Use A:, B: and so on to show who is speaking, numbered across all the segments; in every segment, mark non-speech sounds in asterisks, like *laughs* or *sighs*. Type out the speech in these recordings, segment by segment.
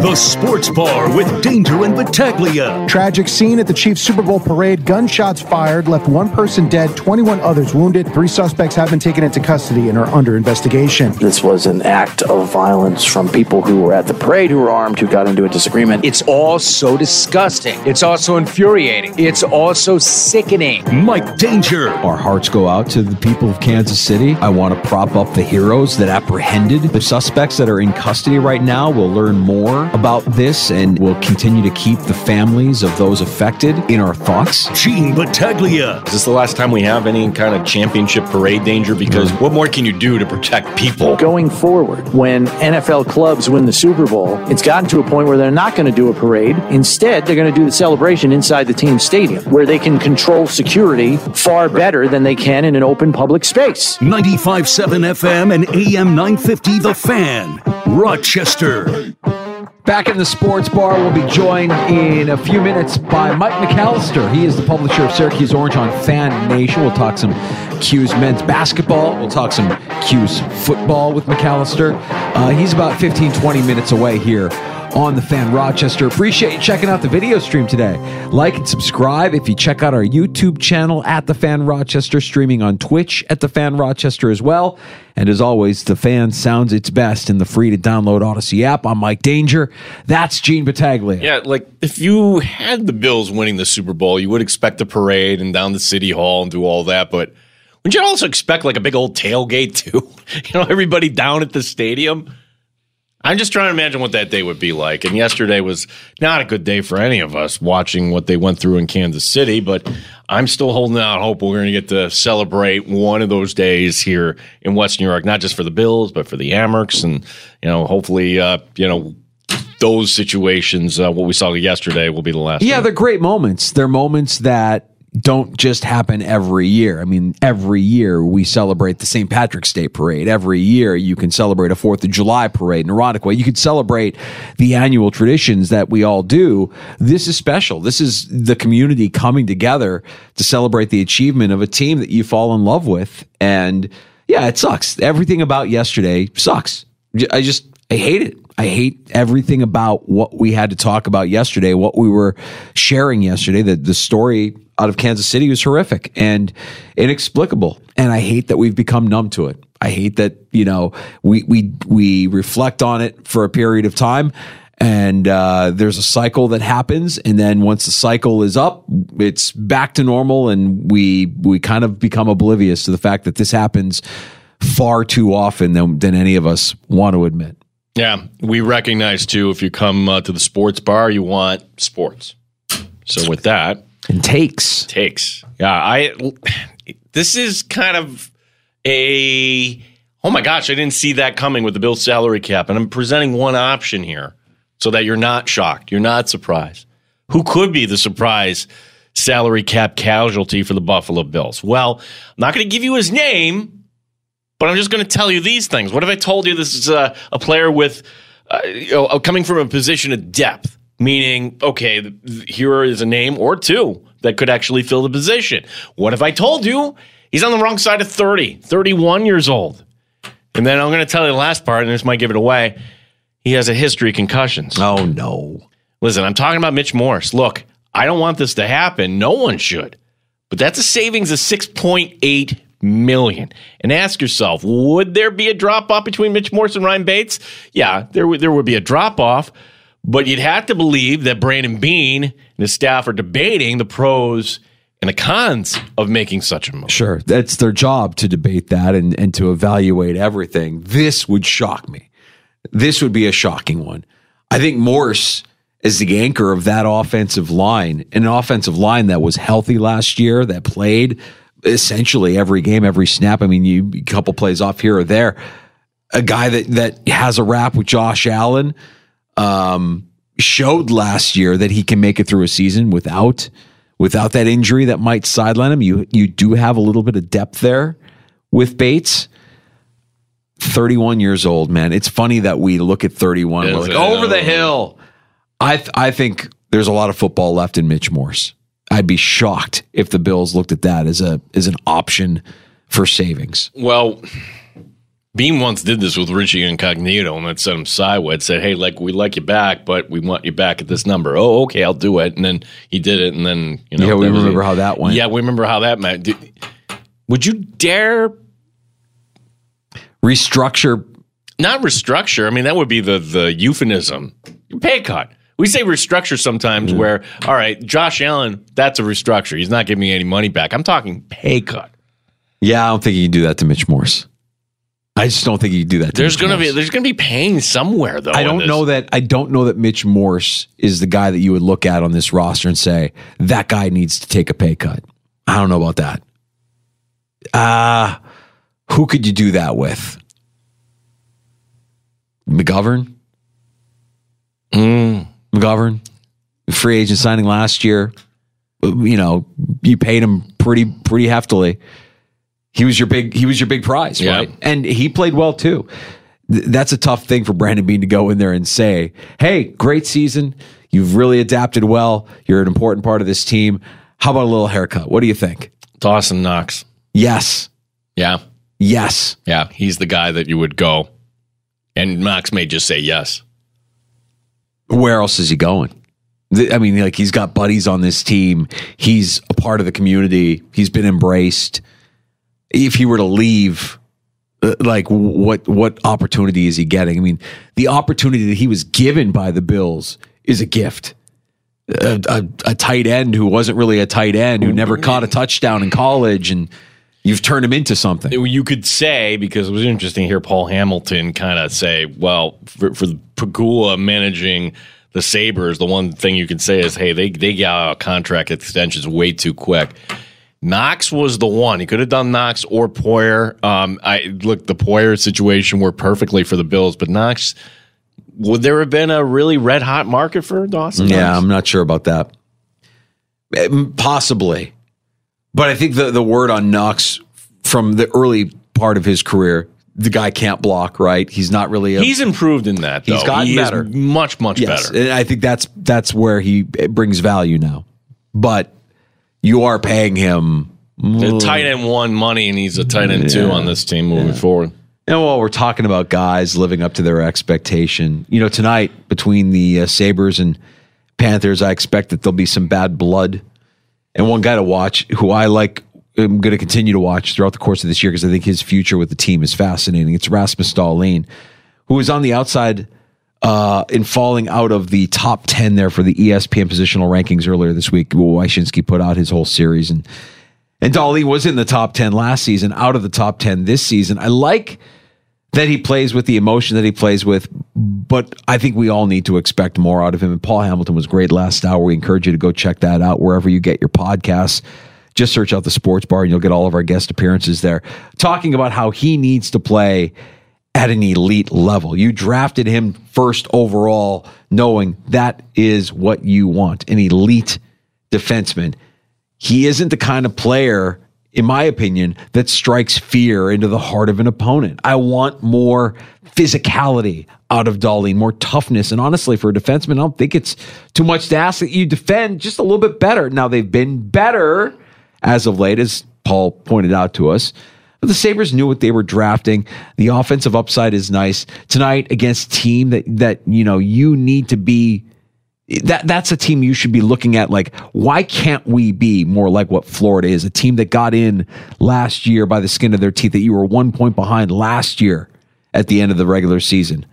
A: The Sports Bar with Danger and Battaglia.
B: Tragic scene at the Chiefs Super Bowl parade. Gunshots fired, left one person dead, 21 others wounded. Three suspects have been taken into custody and are under investigation.
C: This was an act of violence from people who were at the parade, who were armed, who got into a disagreement.
D: It's all so disgusting. It's also infuriating. It's also sickening.
A: Mike Danger.
E: Our hearts go out to the people of Kansas City. I want to prop up the heroes that apprehended the suspects that are in custody right now. We'll learn more about this and we'll continue to keep the families of those affected in our thoughts.
A: Gene Battaglia.
F: Is this the last time we have any kind of championship parade danger? Because mm. what more can you do to protect people?
C: Going forward, when NFL clubs win the Super Bowl, it's gotten to a point where they're not going to do a parade. Instead, they're going to do the celebration inside the team stadium, where they can control security far better than they can in an open public space.
A: 95.7 FM and AM 950 The Fan. Rochester.
G: Back in the sports bar, we'll be joined in a few minutes by Mike McAllister. He is the publisher of Syracuse Orange on Fan Nation. We'll talk some 'Cuse men's basketball. We'll talk some 'Cuse football with McAllister. Uh, he's about 15, 20 minutes away here on the Fan Rochester. Appreciate you checking out the video stream today. Like and subscribe if you check out our YouTube channel at the Fan Rochester, streaming on Twitch at the Fan Rochester as well. And as always, the fan sounds its best in the free to download Odyssey app. I'm Mike Danger. That's Gene Battaglia.
F: Yeah, like if you had the Bills winning the Super Bowl, you would expect a parade and down the city hall and do all that, but wouldn't you also expect like a big old tailgate *laughs* too? you know, everybody down at the stadium. I'm just trying to imagine what that day would be like. And yesterday was not a good day for any of us watching what they went through in Kansas City, but I'm still holding out hope we're going to get to celebrate one of those days here in West New York, not just for the Bills, but for the Amerks. And, you know, hopefully, uh, you know, those situations, uh, what we saw yesterday, will be the last.
G: Yeah,
F: one.
G: they're great moments. They're moments that don't just happen every year. I mean, every year we celebrate the St. Patrick's Day parade. Every year you can celebrate a Fourth of July parade in way. You could celebrate the annual traditions that we all do. This is special. This is the community coming together to celebrate the achievement of a team that you fall in love with. And yeah, it sucks. Everything about yesterday sucks. I just, I hate it. I hate everything about what we had to talk about yesterday, what we were sharing yesterday. The, the story out of Kansas City was horrific and inexplicable. And I hate that we've become numb to it. I hate that, you know, we, we, we reflect on it for a period of time and uh, there's a cycle that happens and then once the cycle is up it's back to normal and we we kind of become oblivious to the fact that this happens far too often than, than any of us want to admit
F: Yeah, we recognize too if you come uh, to the sports bar, you want sports. So with that,
G: and takes
F: takes. Yeah, I. This is kind of a. Oh my gosh, I didn't see that coming with the bill salary cap, and I'm presenting one option here so that you're not shocked, you're not surprised. Who could be the surprise salary cap casualty for the Buffalo Bills? Well, I'm not going to give you his name, but I'm just going to tell you these things. What if I told you this is a, a player with, uh, you know, coming from a position of depth? Meaning, okay, th- here is a name or two that could actually fill the position. What if I told you he's on the wrong side of 30, 31 years old? And then I'm going to tell you the last part, and this might give it away. He has a history of concussions.
G: Oh, no.
F: Listen, I'm talking about Mitch Morse. Look, I don't want this to happen. No one should. But that's a savings of 6.8 million. And ask yourself, would there be a drop off between Mitch Morse and Ryan Bates? Yeah, there would there would be a drop off, but you'd have to believe that Brandon Beane and his staff are debating the pros and the cons of making such a move.
G: Sure. That's their job to debate that and, and to evaluate everything. This would shock me. This would be a shocking one. I think Morse is the anchor of that offensive line, an offensive line that was healthy last year, that played essentially every game, every snap. I mean, you a couple plays off here or there. A guy that that has a rap with Josh Allen um, showed last year that he can make it through a season without without that injury that might sideline him. You you do have a little bit of depth there with Bates. 31 years old, man. It's funny that we look at 31. We're like, over the hill. I th- I think there's a lot of football left in Mitch Morse. I'd be shocked if the Bills looked at that as a as an option for savings.
F: Well, Beane once did this with Richie Incognito and then sent him sideways. Said, "Hey, like we like you back, but we want you back at this number." Oh, okay, I'll do it. And then he did it, and then you know,
G: Yeah, we remember
F: it.
G: how that went.
F: Yeah, we remember how that went. Did- Would you dare
G: Restructure
F: not restructure? I mean, that would be the the euphemism. Pay cut. We say restructure sometimes. Where all right, Josh Allen, that's a restructure. He's not giving me any money back. I'm talking pay cut.
G: Yeah, I don't think you can do that to Mitch Morse. I just don't think you can do that. To
F: There's
G: Mitch
F: gonna
G: Morse.
F: be there's gonna be pain somewhere though.
G: I don't know that. I don't know that Mitch Morse is the guy that you would look at on this roster and say that guy needs to take a pay cut. I don't know about that. Uh who could you do that with? McGovern. McGovern, free agent signing last year. You know, you paid him pretty pretty heftily. He was your big he was your big prize,
F: Yeah.
G: right? And he played well too. Th- That's a tough thing for Brandon Beane to go in there and say, "Hey, great season. You've really adapted well. You're an important part of this team. How about a little haircut? What do you think?"
F: Dawson Knox.
G: Yes.
F: Yeah.
G: Yes.
F: Yeah. He's the guy that you would go. And Knox may just say yes.
G: Where else is he going? I mean, like he's got buddies on this team. He's a part of the community. He's been embraced. If he were to leave, uh, like what what opportunity is he getting? I mean, the opportunity that he was given by the Bills is a gift. A, a, a tight end who wasn't really a tight end, who never caught a touchdown in college, and you've turned him into something.
F: You could say, because it was interesting to hear Paul Hamilton kind of say, well, for, for the Pegula managing the Sabres, the one thing you could say is, hey, they, they got out contract extensions way too quick. Knox was the one. He could have done Knox or Poyer. Um, I look, the Poyer situation worked perfectly for the Bills, but Knox, would there have been a really red hot market for Dawson?
G: Yeah,
F: Knox?
G: I'm not sure about that. Eh, Possibly. But I think the, the word on Knox from the early part of his career, the guy can't block, right? He's not really a
F: He's improved in that. Though.
G: He's gotten
F: He
G: better.
F: much much
G: yes,
F: better.
G: and I think that's that's where he brings value now. But you are paying him
F: The tight end one money, and he's a tight end two on this team moving forward.
G: And while we're talking about guys living up to their expectation, you know, tonight between the uh, Sabres and Panthers, I expect that there'll be some bad blood. And one guy to watch who I like, I'm going to continue to watch throughout the course of this year because I think his future with the team is fascinating. It's Rasmus Dahlin, who is on the outside uh, in falling out of the top 10 there for the ESPN positional rankings earlier this week. Wyshynski put out his whole series and and Dolly was in the top 10 last season, out of the top 10 this season. I like that he plays with the emotion that he plays with, but I think we all need to expect more out of him. And Paul Hamilton was great last hour. We encourage you to go check that out wherever you get your podcasts. Just search out the sports bar and you'll get all of our guest appearances there, talking about how he needs to play at an elite level. You drafted him first overall, knowing that is what you want an elite defenseman he isn't the kind of player, in my opinion, that strikes fear into the heart of an opponent. I want more physicality out of Dahlin, more toughness. And honestly, for a defenseman, I don't think it's too much to ask that you defend just a little bit better. Now, they've been better as of late, as Paul pointed out to us. But the Sabres knew what they were drafting. The offensive upside is nice. Tonight against team that that you know you need to be that that's a team you should be looking at like why can't we be more like what Florida is? A team that got in last year by the skin of their teeth that you were one point behind last year at the end of the regular season.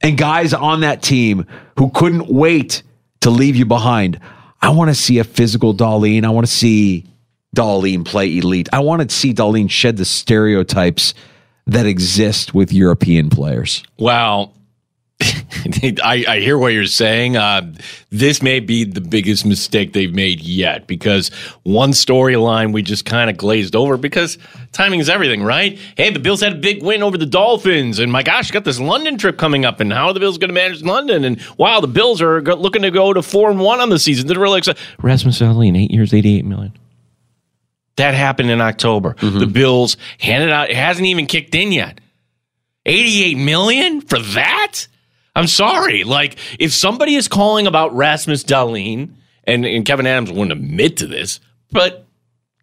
G: And guys on that team who couldn't wait to leave you behind. I want to see a physical Dahlin. I want to see Dahlin play elite. I want to see Dahlin shed the stereotypes that exist with European players.
F: Well, *laughs* I, I hear what you're saying. Uh, this may be the biggest mistake they've made yet because one storyline we just kind of glazed over because timing is everything, right? Hey, the Bills had a big win over the Dolphins, and my gosh, got this London trip coming up, and how are the Bills going to manage London? And wow, the Bills are looking to go to four and one on the season. They're really excited. Rasmus in eight years, eighty-eight million. That happened in October. The Bills handed out. It hasn't even kicked in yet. 88 million for that? I'm sorry. Like, if somebody is calling about Rasmus Dahlin, and, and Kevin Adams wouldn't admit to this, but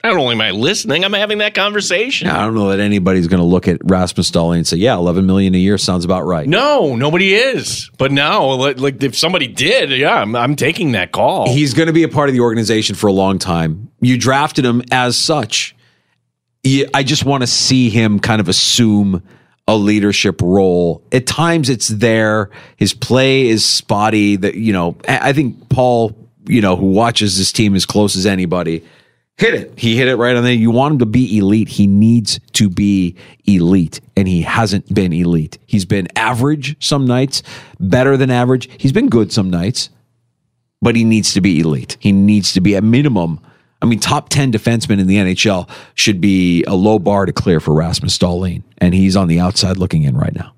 F: not only am I listening, I'm having that conversation.
G: I don't know that anybody's going to look at Rasmus Dahlin and say, "Yeah, 11 million a year sounds about right."
F: No, nobody is. But now, like, if somebody did, yeah, I'm, I'm taking that call.
G: He's going to be a part of the organization for a long time. You drafted him as such. I just want to see him kind of assume a leadership role. At times it's there. His play is spotty. That you know, I think Paul, you know, who watches this team as close as anybody, hit it. He hit it right on there. You want him to be elite. He needs to be elite, and he hasn't been elite. He's been average some nights, better than average. He's been good some nights but he needs to be elite. He needs to be at minimum. I mean, top 10 defensemen in the NHL should be a low bar to clear for Rasmus Dahlin. And he's on the outside looking in right now.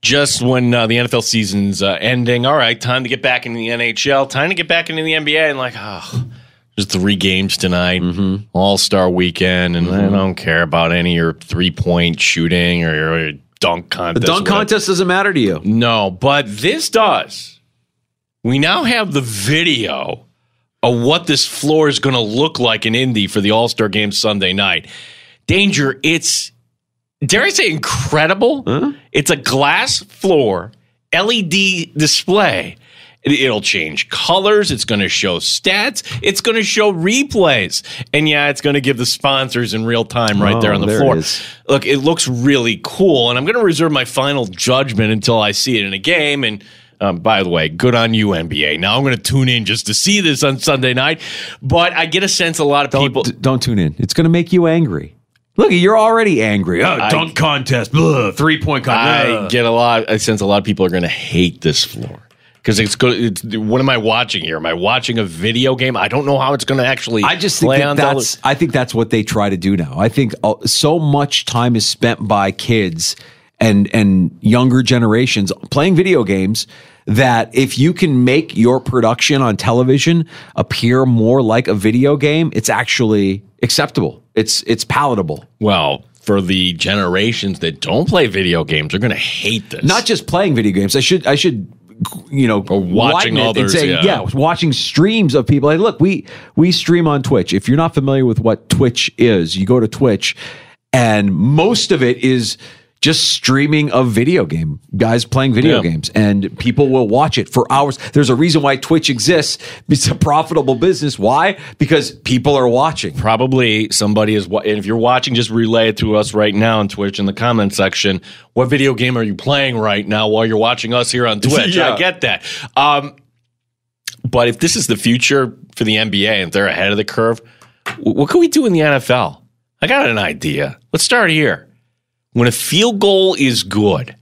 F: just when uh, the NFL season's uh, ending. All right, time to get back into the NHL. Time to get back into the NBA. And like, oh, there's three games tonight,
G: Mm-hmm.
F: All Star Weekend, and I don't care about any of your three point shooting or your dunk contest.
G: The
F: dunk
G: contest doesn't matter to you.
F: No, but this does. We now have the video of what this floor is going to look like in Indy for the All Star game Sunday night. Danger, it's, dare I say, incredible. It's a glass floor, LED display. It- It'll change colors. It's going to show stats. It's going to show replays. And yeah, it's going to give the sponsors in real time right there
G: Oh,
F: on the
G: there
F: floor.
G: is.
F: Look, it looks really cool. And I'm going to reserve my final judgment until I see it in a game. And um, by the way, good on you, NBA. Now I'm going to tune in just to see this on Sunday night. But I get a sense a lot of
G: Don't,
F: people.
G: d- don't tune in. It's going to make you angry. Look, you're already angry. Oh,
F: I-
G: dunk contest, three point contest.
F: I get a lot. I sense a lot of people are going to hate this floor because it's good. It's, what am I watching here? Am I watching a video game? I don't know how it's going to actually.
G: I just think that that's. I think that's what they try to do now. I think uh, so much time is spent by kids and and younger generations playing video games that if you can make your production on television appear more like a video game, it's actually acceptable. It's it's palatable.
F: Well, for the generations that don't play video games, they're going to hate this.
G: Not just playing video games. I should I should you know
F: watching
G: it and
F: others,
G: say,
F: yeah.
G: watching streams of people. Like, look, we we stream on Twitch. If you're not familiar with what Twitch is, you go to Twitch, and most of it is just streaming of video game guys playing video
F: Yeah.
G: games and people will watch it for hours. There's a reason why twitch exists. It's a profitable business. Why? Because people are watching.
F: Probably somebody is and if you're watching just relay it to us right now on twitch in the comment section. What video game are you playing right now while you're watching us here on *laughs* twitch?
G: Yeah.
F: i get that. Um, but if this is the future for the nba and they're ahead of the curve what can we do in the nfl i got an idea. Let's start here when a field goal is good,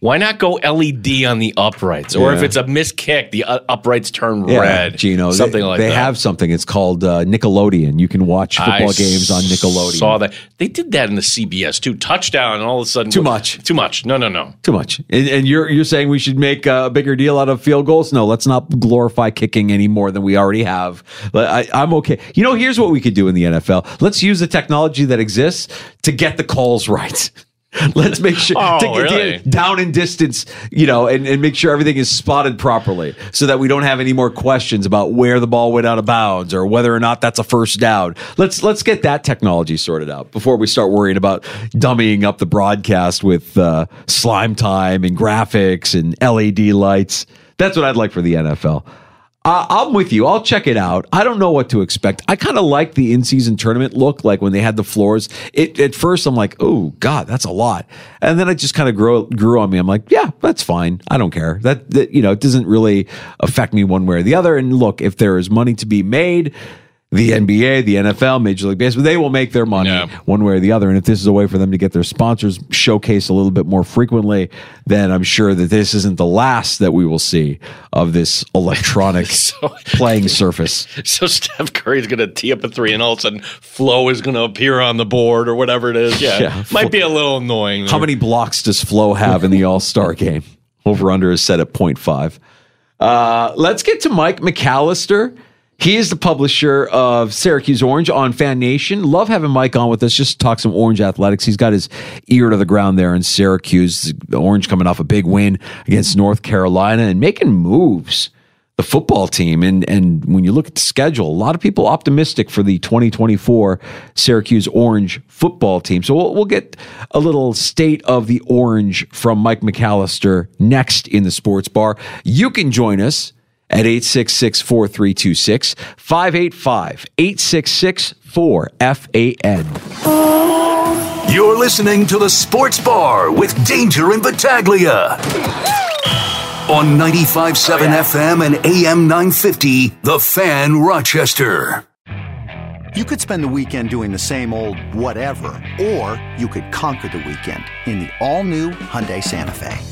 F: why not go LED on the uprights? Or if it's a missed kick, the uprights turn
G: Yeah,
F: red.
G: Gino.
F: something
G: they,
F: like
G: they
F: that.
G: have something. It's called uh, Nickelodeon. You can watch football
F: I
G: games on Nickelodeon.
F: Saw that they did that in the CBS too. Touchdown, and all of a sudden,
G: Too much.
F: Too much. No, no, no.
G: Too much. And, and you're you're saying we should make a bigger deal out of field goals? No, let's not glorify kicking any more than we already have. But I, I'm okay. You know, here's what we could do in the NFL. Let's use the technology that exists to get the calls *laughs* right. *laughs* Let's make sure
F: Oh,
G: to get
F: really?
G: down in distance, you know, and, and make sure everything is spotted properly so that we don't have any more questions about where the ball went out of bounds or whether or not that's a first down. Let's let's get that technology sorted out before we start worrying about dummying up the broadcast with uh, slime time and graphics and LED lights. That's what I'd like for the NFL. Uh, I'm with you. I'll check it out. I don't know what to expect. I kind of like the in-season tournament look, like when they had the floors. It, at first, I'm like, "Oh God, that's a lot," and then it just kind of grew grew on me. I'm like, "Yeah, that's fine. I don't care. That, that you know, it doesn't really affect me one way or the other." And look, if there is money to be made, the NBA, the NFL, Major League Baseball, they will make their money
F: Yeah.
G: one way or the other. And if this is a way for them to get their sponsors showcased a little bit more frequently, then I'm sure that this isn't the last that we will see of this electronic *laughs* playing surface. *laughs*
F: So Steph Curry's going to tee up a three, and all of a sudden Flo is going to appear on the board or whatever it is. Yeah,
G: Yeah.
F: might be a little annoying.
G: How many blocks does Flo have in the *laughs* All Star game? Over under is set at 0.5. Uh, let's get to Mike McAllister. He is the publisher of Syracuse Orange on Fan Nation. Love having Mike on with us just to talk some Orange athletics. He's got his ear to the ground there in Syracuse. The Orange coming off a big win against North Carolina and making moves. The football team and and when you look at the schedule, a lot of people optimistic for the 2024 Syracuse Orange football team. So we'll, we'll get a little state of the Orange from Mike McAllister next in the sports bar. You can join us at 866-4326 585 866 4FAN.
A: You're listening to the Sports Bar with Danger and Battaglia. On 95.7 FM and AM 950, The Fan Rochester.
H: You could spend the weekend doing the same old whatever, or you could conquer the weekend in the all-new Hyundai Santa Fe.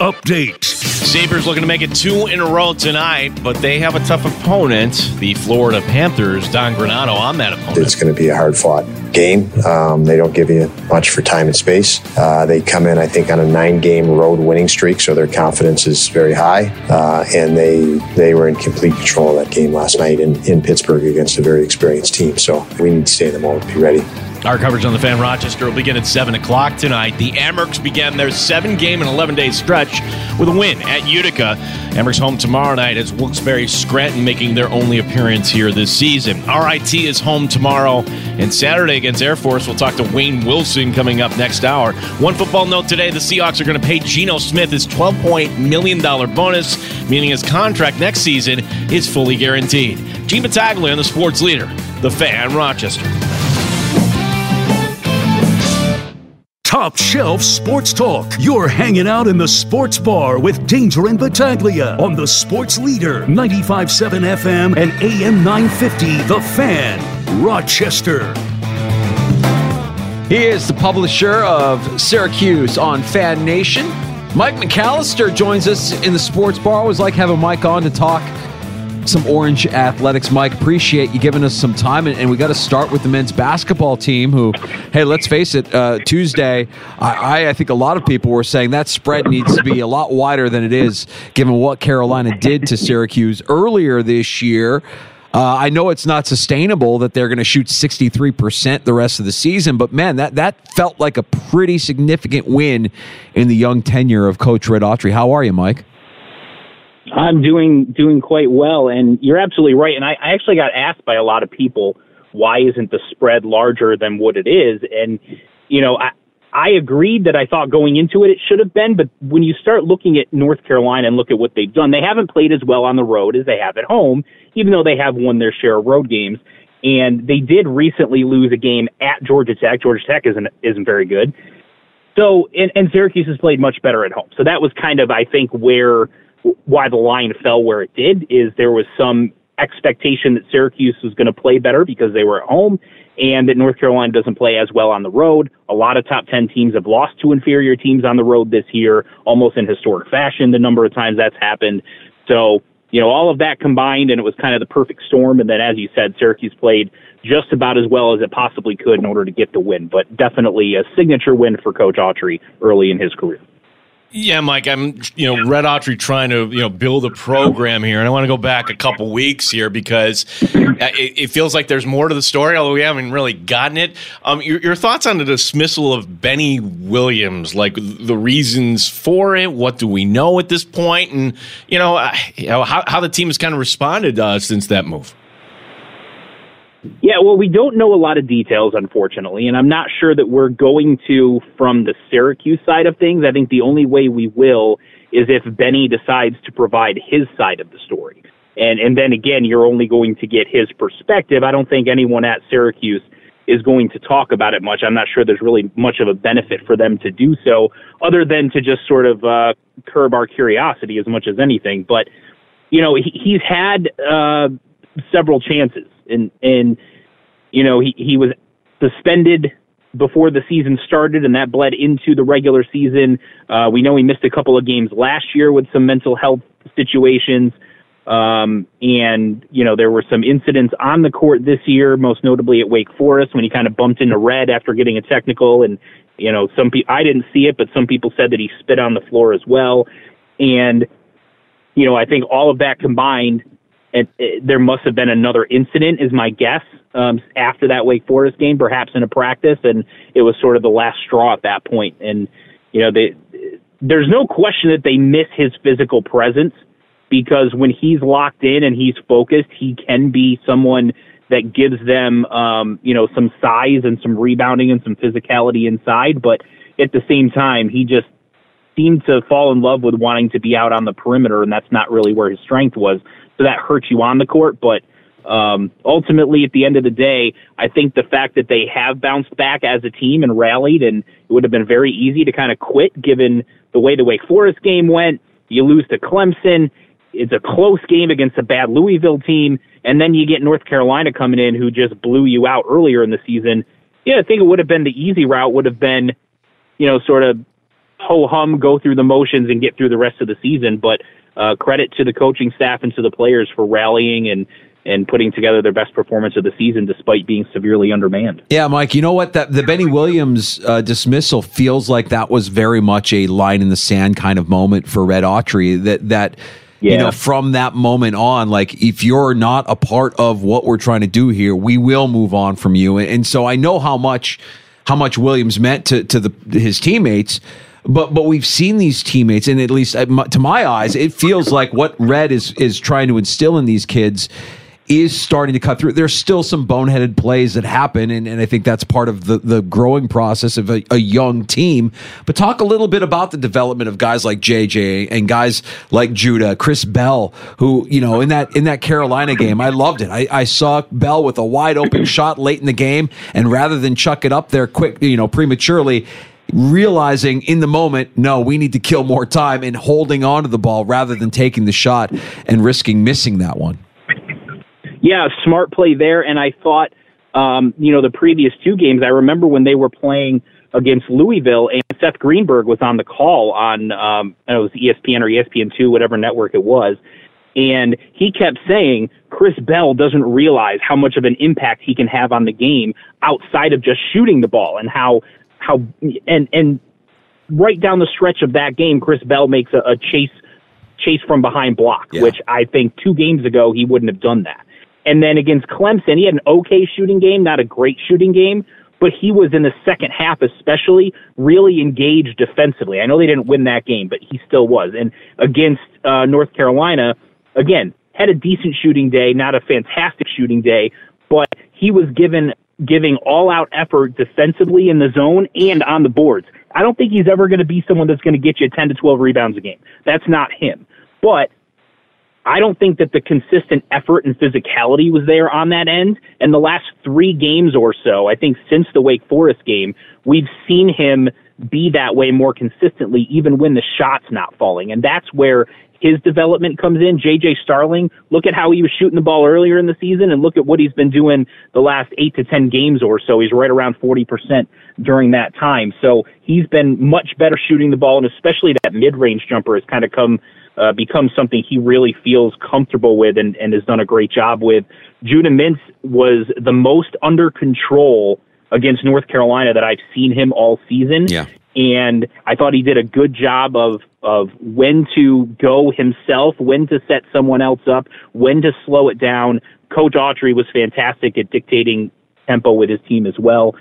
A: Update.
F: Sabres looking to make it two in a row tonight, but they have a tough opponent, the Florida Panthers. Don Granato on that opponent.
I: It's going to be a hard fought game. Um, they don't give you much for time and space. Uh, they come in, I think, on a nine game road winning streak, so their confidence is very high. Uh, and they they were in complete control of that game last night in, in Pittsburgh against a very experienced team. So we need to stay in the moment, be ready.
F: Our coverage on the Fan Rochester will begin at 7 o'clock tonight. The Amerks began their seven game and 11 day stretch with a win at Utica. Amerks home tomorrow night as Wilkes-Barre Scranton making their only appearance here this season. RIT is home tomorrow and Saturday against Air Force. We'll talk to Wayne Wilson coming up next hour. One football note today the Seahawks are going to pay Geno Smith his $12 million bonus, meaning his contract next season is fully guaranteed. Gene Battaglia on the sports leader, the Fan Rochester.
A: Top shelf sports talk. You're hanging out in the sports bar with Danger and Battaglia on the sports leader 95.7 FM and AM 950 The Fan, Rochester.
G: He is the publisher of Syracuse on Fan Nation. Mike McAllister joins us in the sports bar. Always like having Mike on to talk some Orange athletics. Mike, appreciate you giving us some time. And, and we got to start with the men's basketball team, who, hey, let's face it, uh, Tuesday, I, I think a lot of people were saying that spread needs to be a lot wider than it is, given what Carolina did to Syracuse earlier this year. Uh, I know it's not sustainable that they're going to shoot 63% the rest of the season, but man, that, that felt like a pretty significant win in the young tenure of Coach Red Autry. How are you, Mike?
J: I'm doing doing quite well, and you're absolutely right. And I, I actually got asked by a lot of people, why isn't the spread larger than what it is? And you know, I I agreed that I thought going into it it should have been, but when you start looking at North Carolina and look at what they've done, they haven't played as well on the road as they have at home, even though they have won their share of road games. And they did recently lose a game at Georgia Tech. Georgia Tech isn't isn't very good. So, and, and Syracuse has played much better at home. So that was kind of, I think, where why the line fell where it did is there was some expectation that Syracuse was going to play better because they were at home and that North Carolina doesn't play as well on the road. A lot of top 10 teams have lost to inferior teams on the road this year, almost in historic fashion, the number of times that's happened. So, you know, all of that combined, and it was kind of the perfect storm. And then, as you said, Syracuse played just about as well as it possibly could in order to get the win, but definitely a signature win for Coach Autry early in his career.
F: Yeah, Mike, I'm you know Red Autry trying to you know build a program here, and I want to go back a couple weeks here because it, it, feels like there's more to the story, although we haven't really gotten it. Um, your, your, thoughts on the dismissal of Benny Williams, like the reasons for it, what do we know at this point, and you know, uh, you know how how the team has kind of responded uh, since that move.
J: Yeah, well, we don't know a lot of details, unfortunately, and I'm not sure that we're going to from the Syracuse side of things. I think the only way we will is if Benny decides to provide his side of the story. And and then again, you're only going to get his perspective. I don't think anyone at Syracuse is going to talk about it much. I'm not sure there's really much of a benefit for them to do so, other than to just sort of uh, curb our curiosity as much as anything. But you know, he, he's had uh, several chances and and you know he he was suspended before the season started, and that bled into the regular season. Uh, we know he missed a couple of games last year with some mental health situations. Um, and, you know, there were some incidents on the court this year, most notably at Wake Forest when he kind of bumped into Red after getting a technical. And, you know, some people, I didn't see it, but some people said that he spit on the floor as well. And, you know, I think all of that combined it, it, there must have been another incident, is my guess, um, after that Wake Forest game, perhaps in a practice, and it was sort of the last straw at that point. And you know, they, there's no question that they miss his physical presence because when he's locked in and he's focused, he can be someone that gives them, um, you know, some size and some rebounding and some physicality inside. But at the same time, he just seemed to fall in love with wanting to be out on the perimeter, and that's not really where his strength was so that hurts you on the court. But um, ultimately, at the end of the day, I think the fact that they have bounced back as a team and rallied, and it would have been very easy to kind of quit given the way the Wake Forest game went. You lose to Clemson. It's a close game against a bad Louisville team, and then you get North Carolina coming in who just blew you out earlier in the season. Yeah, I think it would have been the easy route. Would have been, you know, sort of ho hum, go through the motions and get through the rest of the season. But uh, credit to the coaching staff and to the players for rallying and and putting together their best performance of the season despite being severely undermanned.
G: Yeah, Mike, you know what? That the Benny Williams uh, dismissal feels like that was very much a line in the sand kind of moment for Red Autry. That that yeah. you know from that moment on, like if you're not a part of what we're trying to do here, we will move on from you. And, and so I know how much how much Williams meant to to the his teammates. But but we've seen these teammates, and at least uh, to my eyes, it feels like what Red is is trying to instill in these kids is starting to cut through. There's still some boneheaded plays that happen, and, and I think that's part of the, the growing process of a, a, young team. But talk a little bit about the development of guys like JJ and guys like Judah, Chris Bell, who, you know, in that in that Carolina game, I loved it. I, I saw Bell with a wide open shot late in the game, and rather than chuck it up there quick, you know, prematurely, realizing in the moment, no, we need to kill more time and holding on to the ball rather than taking the shot and risking missing that one.
J: Yeah, smart play there. And I thought, um, you know, the previous two games, I remember when they were playing against Louisville and Seth Greenberg was on the call on, um, I know it was ESPN or ESPN2, whatever network it was. And he kept saying Chris Bell doesn't realize how much of an impact he can have on the game outside of just shooting the ball and how how and and right down the stretch of that game, Chris Bell makes a, a chase chase from behind block, yeah. which I think two games ago he wouldn't have done that. And then against Clemson, he had an okay shooting game, not a great shooting game, but he was in the second half especially really engaged defensively. I know they didn't win that game, but he still was. And against uh, North Carolina, again, had a decent shooting day, not a fantastic shooting day, but he was given giving all out effort defensively in the zone and on the boards. I don't think he's ever going to be someone that's going to get you 10 to 12 rebounds a game. That's not him. But I don't think that the consistent effort and physicality was there on that end. And the last three games or so, I think since the Wake Forest game, we've seen him be that way more consistently, even when the shot's not falling. And that's where his development comes in. JJ Starling, look at how he was shooting the ball earlier in the season and look at what he's been doing the last eight to 10 games or so. He's right around 40% during that time. So he's been much better shooting the ball and especially that mid range jumper has kind of come, uh, become something he really feels comfortable with and, and has done a great job with. Judah Mintz was the most under control against North Carolina that I've seen him all season.
G: Yeah.
J: And I thought he did a good job of of when to go himself, when to set someone else up, when to slow it down. Coach Autry was fantastic at dictating tempo with his team as well.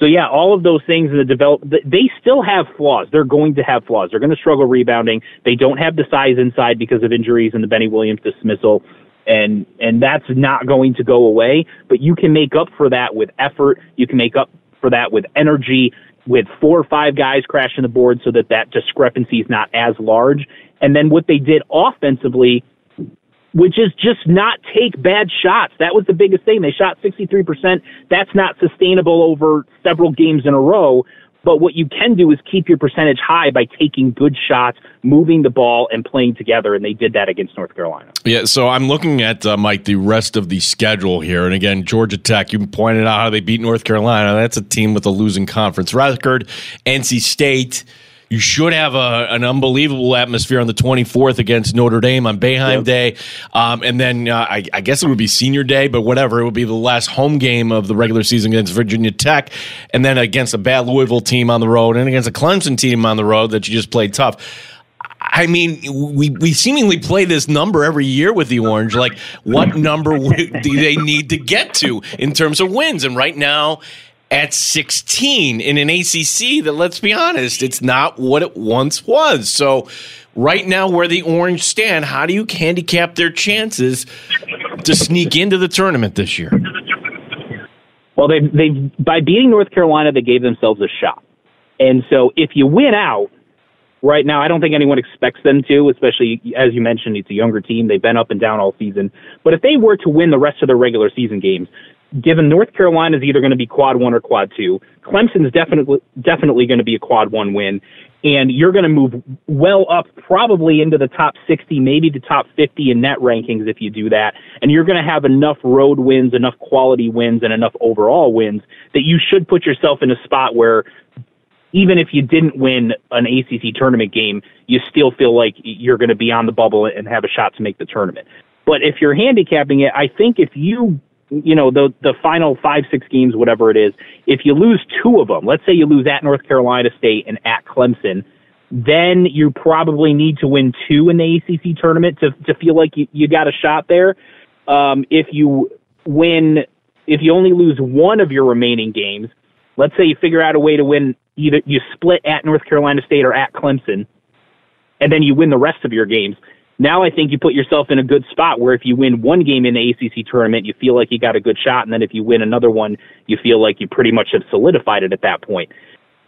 J: So yeah, all of those things in the develop, they still have flaws. They're going to have flaws. They're going to struggle rebounding. They don't have the size inside because of injuries and the Benny Williams dismissal and and that's not going to go away. But you can make up for that with effort. You can make up for that with energy, with four or five guys crashing the board, so that that discrepancy is not as large. And then what they did offensively, which is just not take bad shots. That was the biggest thing. They shot 63%. That's not sustainable over several games in a row. But what you can do is keep your percentage high by taking good shots, moving the ball, and playing together. And they did that against North Carolina.
F: Yeah, so I'm looking at uh, Mike the rest of the schedule here, and again, Georgia Tech. You pointed out how they beat North Carolina. That's a team with a losing conference record. NC State. You should have a, an unbelievable atmosphere on the 24th against Notre Dame on Boeheim yep. Day. Um, and then uh, I, I, guess it would be senior day, but whatever. It would be the last home game of the regular season against Virginia Tech. And then against a bad Louisville team on the road and against a Clemson team on the road that you just played tough. I mean, we, we seemingly play this number every year with the Orange. Like, what number *laughs* do they need to get to in terms of wins? And right now, at 16 in an ACC that, let's be honest, it's not what it once was. So, right now, where the Orange stand, how do you handicap their chances to sneak into the tournament this year?
J: Well, they they by beating North Carolina, they gave themselves a shot. And so, if you win out right now, I don't think anyone expects them to, especially as you mentioned, it's a younger team. They've been up and down all season. But if they were to win the rest of their regular season games, given North Carolina is either going to be quad one or quad two, Clemson's definitely definitely going to be a quad one win, and you're going to move well up, probably into the top 60, maybe the top 50 in net rankings if you do that, and you're going to have enough road wins, enough quality wins, and enough overall wins that you should put yourself in a spot where. Even if you didn't win an ACC tournament game, you still feel like you're going to be on the bubble and have a shot to make the tournament. But if you're handicapping it, I think if you you know the the final five six games whatever it is if you lose two of them let's say you lose at north carolina state and at clemson then you probably need to win two in the acc tournament to to feel like you, you got a shot there. Um, if you win if you only lose one of your remaining games let's say you figure out a way to win either you split at north carolina state or at clemson and then you win the rest of your games now I think you put yourself in a good spot where if you win one game in the ACC tournament, you feel like you got a good shot, and then if you win another one, you feel like you pretty much have solidified it at that point.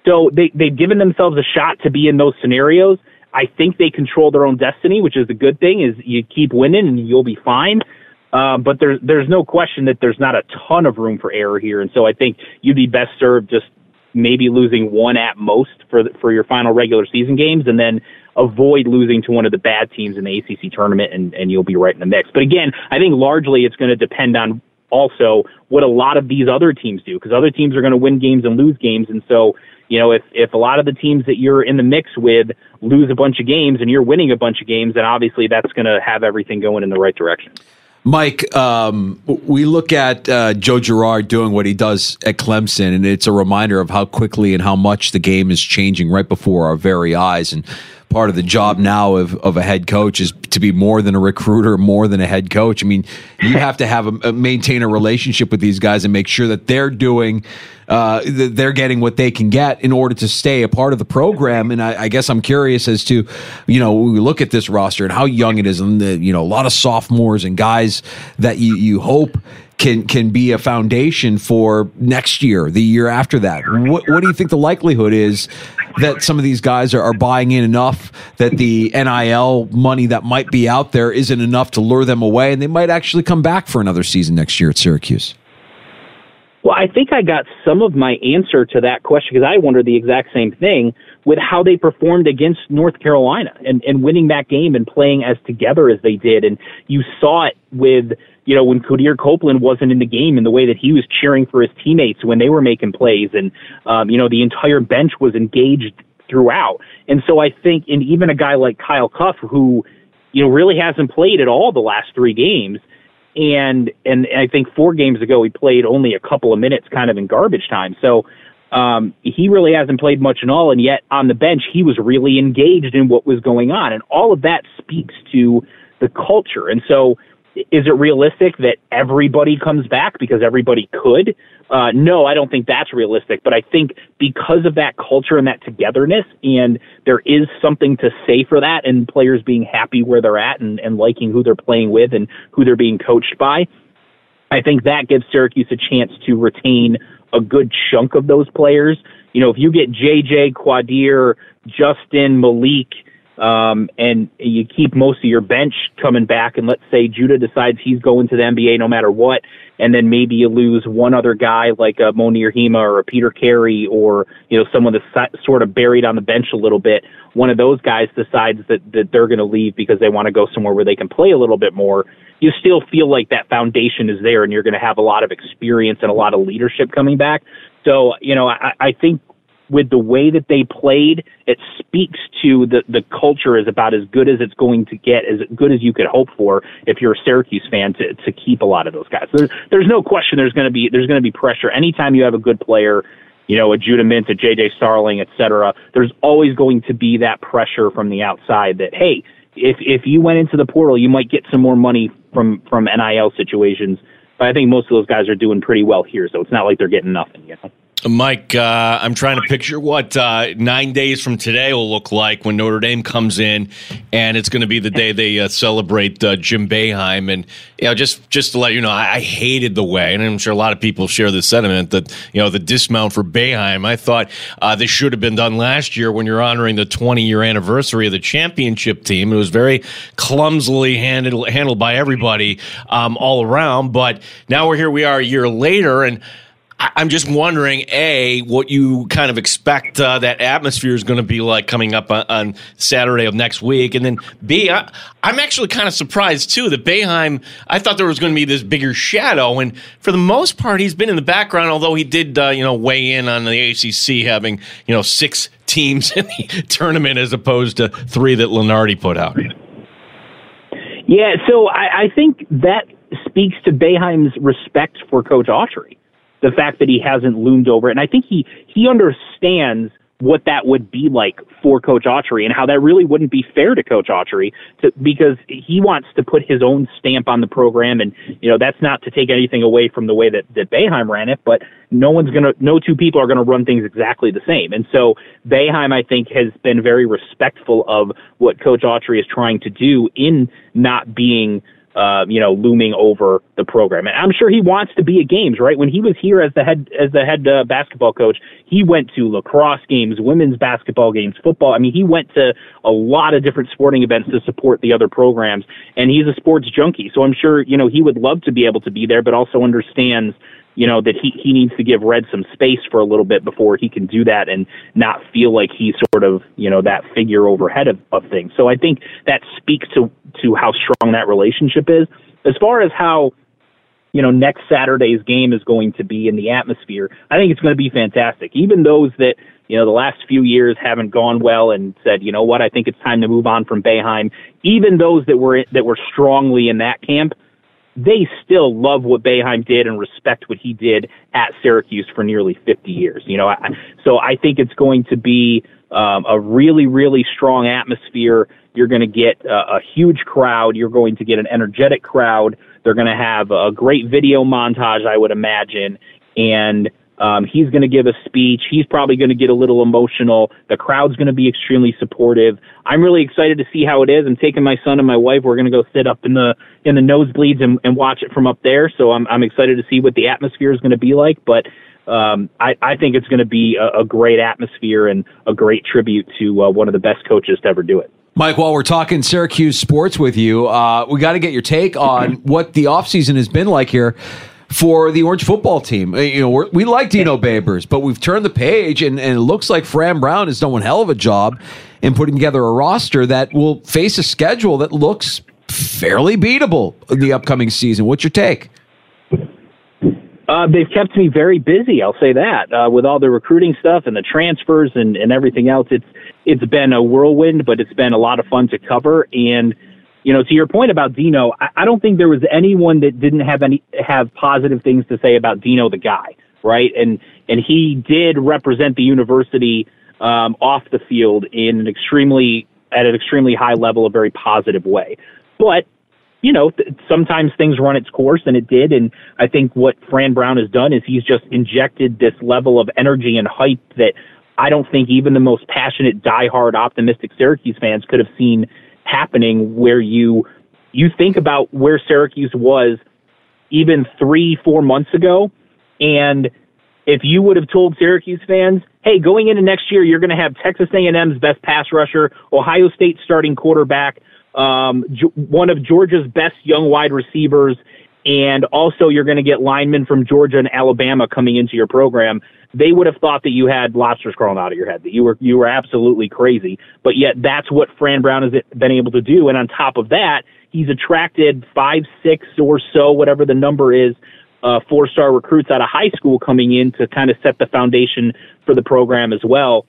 J: So they they've given themselves a shot to be in those scenarios. I think they control their own destiny, which is the good thing. Is you keep winning and you'll be fine. Uh, but there's there's no question that there's not a ton of room for error here, and so I think you'd be best served just maybe losing one at most for the, for your final regular season games, and then avoid losing to one of the bad teams in the ACC tournament, and, and you'll be right in the mix. But again, I think largely it's going to depend on also what a lot of these other teams do, because other teams are going to win games and lose games, and so you know if if a lot of the teams that you're in the mix with lose a bunch of games and you're winning a bunch of games, then obviously that's going to have everything going in the right direction.
G: Mike, um, we look at uh, Joe Girard doing what he does at Clemson, and it's a reminder of how quickly and how much the game is changing right before our very eyes. And part of the job now of, of a head coach is to be more than a recruiter, more than a head coach. I mean, you have to have a, maintain a relationship with these guys and make sure that they're doing, uh, they're getting what they can get in order to stay a part of the program. And I, I, guess I'm curious as to, you know, we look at this roster and how young it is, and the, you know, a lot of sophomores and guys that you you hope can can be a foundation for next year, the year after that. What what do you think the likelihood is that some of these guys are, are buying in enough that the NIL money that might be out there isn't enough to lure them away, and they might actually come back for another season next year at Syracuse?
J: Well, I think I got some of my answer to that question because I wondered the exact same thing with how they performed against North Carolina and, and winning that game and playing as together as they did. And you saw it with, you know, when Quadir Copeland wasn't in the game and the way that he was cheering for his teammates when they were making plays. And, um, you know, the entire bench was engaged throughout. And so I think, and even a guy like Kyle Cuffe, who, you know, really hasn't played at all the last three games, and and I think four games ago he played only a couple of minutes, kind of in garbage time. So um, he really hasn't played much at all, and yet on the bench he was really engaged in what was going on, and all of that speaks to the culture. And so, is it realistic that everybody comes back because everybody could? Uh, no, I don't think that's realistic. But I think because of that culture and that togetherness, and there is something to say for that, and players being happy where they're at and, and liking who they're playing with and who they're being coached by, I think that gives Syracuse a chance to retain a good chunk of those players. You know, if you get JJ, Quadir, Justin, Maliq, um, and you keep most of your bench coming back, and let's say Judah decides he's going to the NBA no matter what, and then maybe you lose one other guy like a Mounir Hima or a Peter Carey or you know someone that's sort of buried on the bench a little bit. One of those guys decides that that they're going to leave because they want to go somewhere where they can play a little bit more. You still feel like that foundation is there, and you're going to have a lot of experience and a lot of leadership coming back. So you know, I, I think with the way that they played, it speaks to the the culture is about as good as it's going to get, as good as you could hope for if you're a Syracuse fan to to keep a lot of those guys. There's there's no question there's going to be there's going to be pressure anytime you have a good player. You know, a Judah Mintz, a JJ Starling, et cetera. There's always going to be that pressure from the outside that, hey, if if you went into the portal, you might get some more money from from NIL situations. But I think most of those guys are doing pretty well here, so it's not like they're getting nothing. You know.
F: Mike, uh, I'm trying to picture what uh, nine days from today will look like when Notre Dame comes in, and it's going to be the day they uh, celebrate uh, Jim Boeheim. And you know, just just to let you know, I, I, hated the way, and I'm sure a lot of people share the sentiment that you know the dismount for Boeheim. I thought uh, this should have been done last year when you're honoring the 20 year anniversary of the championship team. It was very clumsily handled handled by everybody um, all around, but now we're here. We are a year later, and I'm just wondering, a, what you kind of expect uh, that atmosphere is going to be like coming up on, on, Saturday of next week, and then b, I, I'm actually kind of surprised too that Boeheim. I thought there was going to be this bigger shadow, and for the most part, he's been in the background. Although he did, uh, you know, weigh in on the ACC having you know six teams *laughs* in the tournament as opposed to three that Lunardi put out.
J: Yeah, so I, I think that speaks to Boeheim's respect for Coach Autry the fact that he hasn't loomed over it. And I think he he understands what that would be like for Coach Autry and how that really wouldn't be fair to Coach Autry to, because he wants to put his own stamp on the program. And, you know, that's not to take anything away from the way that, that Boeheim ran it, but no one's going to, no two people are going to run things exactly the same. And so Boeheim, I think, has been very respectful of what Coach Autry is trying to do in not being uh, you know, looming over the program. And I'm sure he wants to be at games, right? When he was here as the head as the head uh, basketball coach, he went to lacrosse games, women's basketball games, football. I mean, he went to a lot of different sporting events to support the other programs. And he's a sports junkie, so I'm sure you know he would love to be able to be there, but also understands you know, that he, he needs to give Red some space for a little bit before he can do that and not feel like he's sort of, you know, that figure overhead of, of things. So I think that speaks to, to how strong that relationship is. As far as how, you know, next Saturday's game is going to be in the atmosphere, I think it's going to be fantastic. Even those that, you know, the last few years haven't gone well and said, you know what, I think it's time to move on from Boeheim. Even those that were, that were strongly in that camp, they still love what Boeheim did and respect what he did at Syracuse for nearly 50 years. You know, I, so I think it's going to be um, a really, really strong atmosphere. You're going to get a huge crowd. You're going to get an energetic crowd. They're going to have a great video montage, I would imagine, and um, he's going to give a speech. He's probably going to get a little emotional. The crowd's going to be extremely supportive. I'm really excited to see how it is. I'm taking my son and my wife. We're going to go sit up in the in the nosebleeds and, and watch it from up there. So I'm I'm excited to see what the atmosphere is going to be like. But um, I, I think it's going to be a, a, great atmosphere and a great tribute to uh, one of the best coaches to ever do it.
G: Mike, while we're talking Syracuse sports with you, uh, we got to get your take on *clears throat* what the offseason has been like here for the Orange football team. Uh, You know, we like Dino Babers, but we've turned the page, and, and it looks like Fran Brown has done one hell of a job in putting together a roster that will face a schedule that looks fairly beatable in the upcoming season. What's your take?
J: Uh, they've kept me very busy. I'll say that uh, with all the recruiting stuff and the transfers and, and everything else. It's it's been a whirlwind, but it's been a lot of fun to cover. And you know, to your point about Dino, I, I don't think there was anyone that didn't have any have positive things to say about Dino the guy, right? And and he did represent the university um, off the field in an extremely at an extremely high level, a very positive way. But you know, th- sometimes things run its course, and it did. And I think what Fran Brown has done is he's just injected this level of energy and hype that I don't think even the most passionate, diehard, optimistic Syracuse fans could have seen happening. Where you you think about where Syracuse was even three, four months ago, and if you would have told Syracuse fans, "Hey, going into next year, you're going to have Texas A&M's best pass rusher, Ohio State starting quarterback." um, one of Georgia's best young wide receivers, and also you're going to get linemen from Georgia and Alabama coming into your program. They would have thought that you had lobsters crawling out of your head, that you were you were absolutely crazy. But yet that's what Fran Brown has been able to do. And on top of that, he's attracted five, six or so, whatever the number is, uh, four star recruits out of high school coming in to kind of set the foundation for the program as well.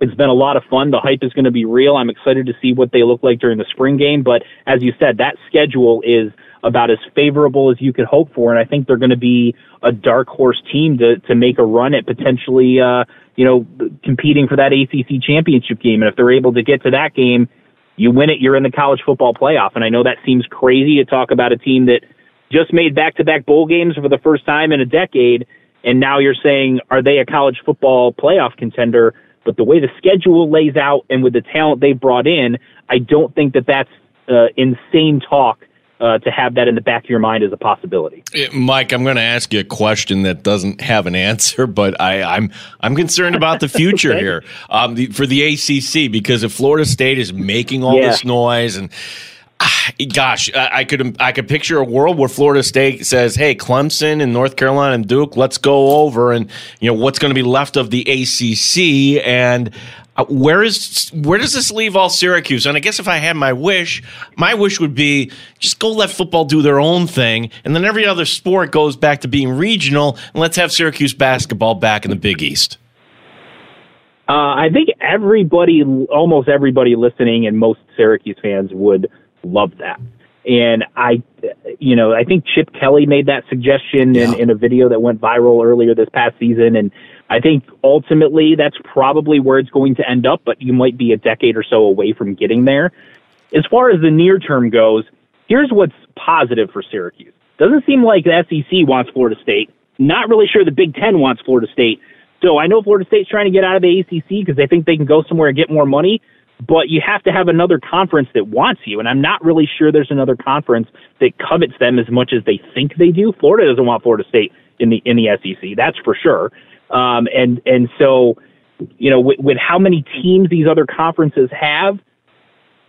J: It's been a lot of fun. The hype is going to be real. I'm excited to see what they look like during the spring game. But as you said, that schedule is about as favorable as you could hope for, and I think they're going to be a dark horse team to to make a run at potentially, uh, you know, competing for that ACC championship game. And if they're able to get to that game, you win it, you're in the college football playoff. And I know that seems crazy to talk about a team that just made back-to-back bowl games for the first time in a decade, and now you're saying, are they a college football playoff contender? But the way the schedule lays out and with the talent they brought in, I don't think that that's uh, insane talk uh, to have that in the back of your mind as a possibility.
F: Mike, I'm going to ask you a question that doesn't have an answer, but I, I'm I'm concerned about the future *laughs* here um, the, for the ACC because if Florida State is making all
J: Yeah.
F: this noise and ah, gosh, I, I could I could picture a world where Florida State says, "Hey, Clemson and North Carolina and Duke, let's go over and you know what's going to be left of the ACC and." Uh, where is where does this leave all Syracuse? And I guess if I had my wish, my wish would be just go let football do their own thing, and then every other sport goes back to being regional, and let's have Syracuse basketball back in the Big East.
J: Uh, I think everybody, almost everybody listening, and most Syracuse fans would love that. And I, you know, I think Chip Kelly made that suggestion in, in a video that went viral earlier this past season. And I think ultimately that's probably where it's going to end up, but you might be a decade or so away from getting there. As far as the near term goes, here's what's positive for Syracuse. Doesn't seem like the SEC wants Florida State. Not really sure the Big Ten wants Florida State. So I know Florida State's trying to get out of the ACC because they think they can go somewhere and get more money, but you have to have another conference that wants you. And I'm not really sure there's another conference that covets them as much as they think they do. Florida doesn't want Florida State in the in the SEC, that's for sure. Um, and and so, you know, with, with how many teams these other conferences have,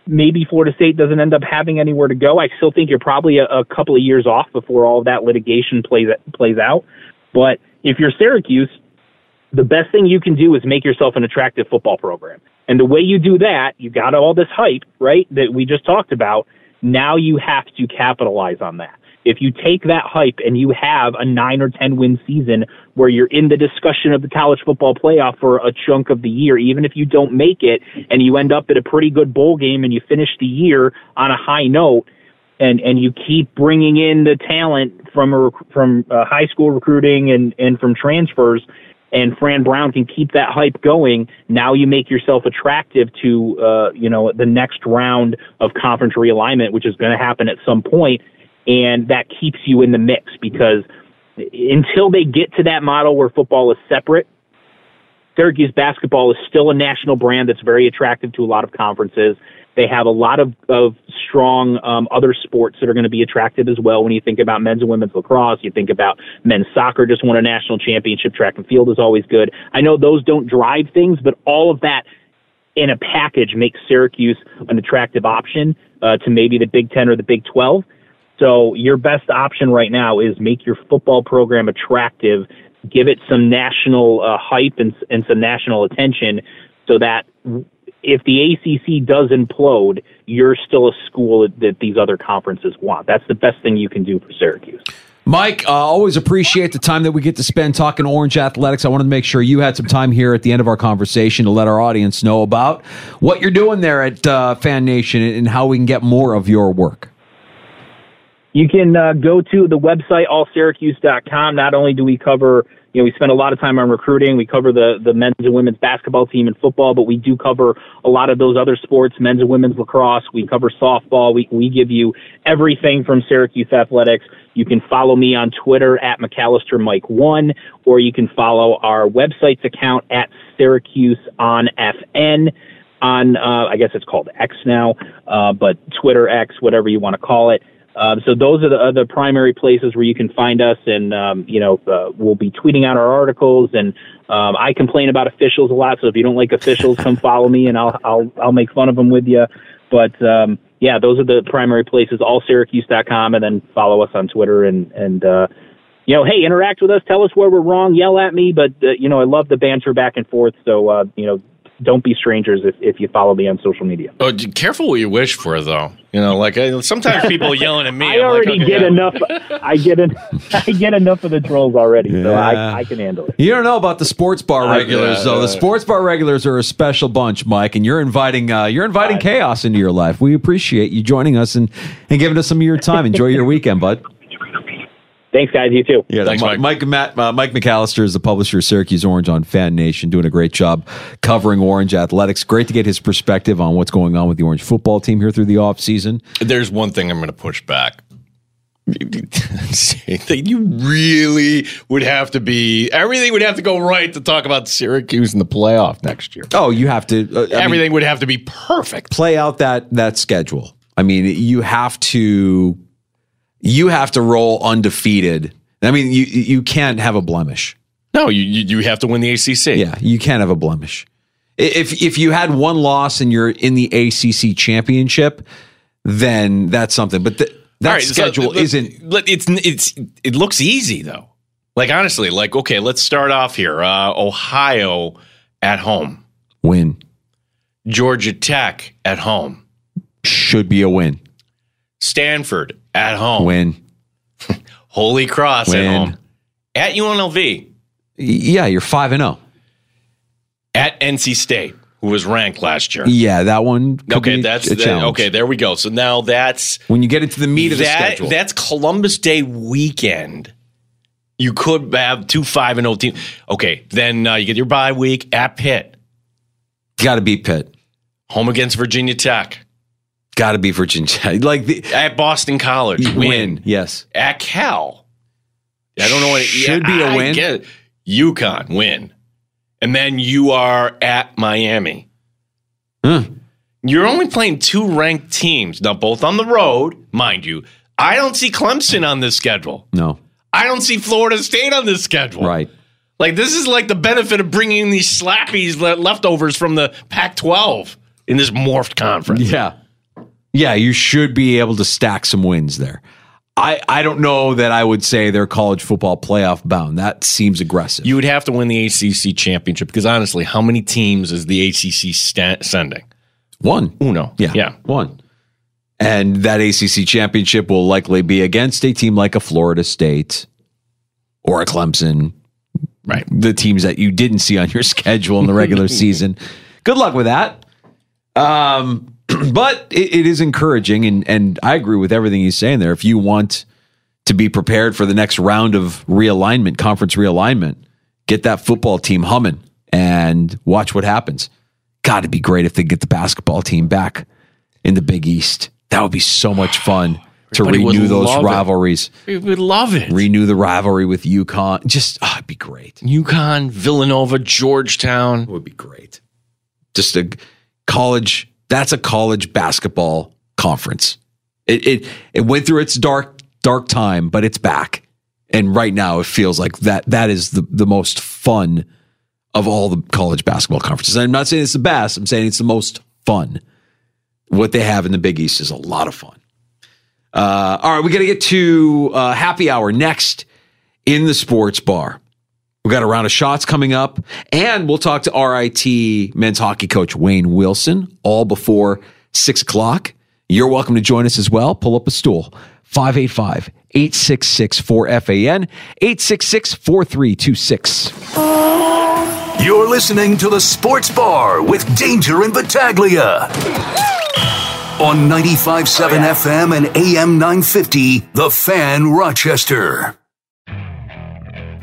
J: maybe Florida State doesn't end up having anywhere to go. I still think you're probably a, a couple of years off before all of that litigation plays plays out. But if you're Syracuse, the best thing you can do is make yourself an attractive football program. And the way you do that, you got all this hype, right, that we just talked about. Now you have to capitalize on that. If you take that hype and you have a nine or 10 win season where you're in the discussion of the college football playoff for a chunk of the year, even if you don't make it and you end up at a pretty good bowl game and you finish the year on a high note, and and you keep bringing in the talent from a, from uh, high school recruiting and and from transfers and Fran Brown can keep that hype going now you make yourself attractive to uh you know the next round of conference realignment which is going to happen at some point and that keeps you in the mix because until they get to that model where football is separate Syracuse basketball is still a national brand that's very attractive to a lot of conferences. They have a lot of, of strong um, other sports that are going to be attractive as well. When you think about men's and women's lacrosse, you think about men's soccer just won a national championship. Track and field is always good. I know those don't drive things, but all of that in a package makes Syracuse an attractive option uh, to maybe the Big Ten or the Big Twelve. So your best option right now is make your football program attractive, give it some national uh, hype and, and some national attention, so that if the ACC does implode, you're still a school that these other conferences want. That's the best thing you can do for Syracuse.
G: Mike, uh, always appreciate the time that we get to spend talking Orange athletics. I wanted to make sure you had some time here at the end of our conversation to let our audience know about what you're doing there at uh, Fan Nation and how we can get more of your work.
J: You can uh, go to the website allsyracuse.com. Not only do we cover you know, we spend a lot of time on recruiting. We cover the, the men's and women's basketball team and football, but we do cover a lot of those other sports, men's and women's lacrosse. We cover softball. We, we give you everything from Syracuse athletics. You can follow me on Twitter at McAllister Mike One, or you can follow our website's account at Syracuse on FN on, uh, I guess it's called X now, uh, but Twitter X, whatever you want to call it. Um, so those are the, the primary places where you can find us, and um, you know uh, we'll be tweeting out our articles. And um, I complain about officials a lot, so if you don't like officials, come *laughs* follow me, and I'll I'll I'll make fun of them with you. But um, yeah, those are the primary places. AllSyracuse.com, and then follow us on Twitter and and uh, you know, hey, interact with us, tell us where we're wrong, yell at me. But uh, you know, I love the banter back and forth. So uh, you know, don't be strangers if, if you follow me on social media.
F: Oh, careful what you wish for, though. You know, like I, sometimes people yelling at me. *laughs*
J: I already like, okay, get yeah. enough. I get en- *laughs* I get enough of the trolls already, yeah. so I, I can handle it.
G: You don't know about the sports bar regulars, uh, though. The sports bar regulars are a special bunch, Mike, and you're inviting uh, you're inviting chaos into your life. We appreciate you joining us and and giving us some of your time. Enjoy your weekend, bud.
J: Thanks, guys. You too.
G: Yeah,
F: Thanks,
G: Mike. Mike, Matt, uh, Mike McAllister is the publisher of Syracuse Orange on Fan Nation, doing a great job covering Orange athletics. Great to get his perspective on what's going on with the Orange football team here through the offseason.
F: There's one thing I'm going to push back. *laughs* you really would have to be everything would have to go right to talk about Syracuse in the playoff next year.
G: Oh, you have to.
F: Uh, everything mean, would have to be perfect.
G: Play out that that schedule. I mean, you have to you have to roll undefeated. I mean, you you can't have a blemish.
F: No, you you have to win the ACC.
G: Yeah, you can't have a blemish. If if you had one loss and you're in the ACC championship, then that's something. But the, that right, schedule so, isn't.
F: It's it's it looks easy though. Like honestly, like okay, let's start off here. Uh, Ohio at home,
G: win.
F: Georgia Tech at home
G: should be a win.
F: Stanford at home.
G: Win. *laughs*
F: Holy Cross Win. at home. At UNLV.
G: Yeah, you're 5 and 0.
F: At NC State, who was ranked last year.
G: Yeah, that one.
F: okay, that's the, okay. There we go. So now that's
G: when you get into the meat of the schedule.
F: That's Columbus Day weekend. You could have two five and zero oh teams. Okay, then uh, you get your bye week at Pitt.
G: Got to beat Pitt.
F: Home against Virginia Tech.
G: Got to be Virginia *laughs* Like the,
F: at Boston College, win.
G: win. Yes.
F: At Cal, I don't know what it
G: should yeah, be a win.
F: Get UConn win, and then you are at Miami.
G: Hmm.
F: You're only playing two ranked teams now, both on the road, mind you. I don't see Clemson on this schedule.
G: No,
F: I don't see Florida State on this schedule.
G: Right.
F: Like this is like the benefit of bringing these slappies leftovers from the Pac-12 in this morphed conference.
G: Yeah. Yeah, you should be able to stack some wins there. I, I don't know that I would say they're college football playoff bound. That seems aggressive.
F: You would have to win the ACC championship because honestly, how many teams is the ACC st- sending?
G: One.
F: Uno.
G: Yeah.
F: Yeah.
G: One. And that ACC championship will likely be against a team like a Florida State or a Clemson.
F: Right.
G: The teams that you didn't see on your *laughs* schedule in the regular *laughs* season. Good luck with that. Um, *clears throat* but it, it is encouraging, and and I agree with everything he's saying there. If you want to be prepared for the next round of realignment, conference realignment, get that football team humming and watch what happens. Got to be great if they get the basketball team back in the Big East. That would be so much fun *sighs* to Everybody renew those rivalries.
F: It. We would love it.
G: Renew the rivalry with UConn. Just oh, it'd be great.
F: UConn, Villanova, Georgetown
G: it would be great. Just a college that's a college basketball conference. It, it it went through its dark dark time, but it's back. And right now it feels like that that is the, the most fun of all the college basketball conferences. I'm not saying it's the best, I'm saying it's the most fun. What they have in the Big East is a lot of fun. Uh, all right, we got to get to uh, happy hour next in the sports bar. We got a round of shots coming up, and we'll talk to RIT men's hockey coach Wayne Wilson all before six o'clock. You're welcome to join us as well. Pull up a stool. 585 866 4FAN, 866 4326.
A: You're listening to the Sports Bar with Danger and Battaglia. On 95.7 FM and AM 950, The Fan Rochester.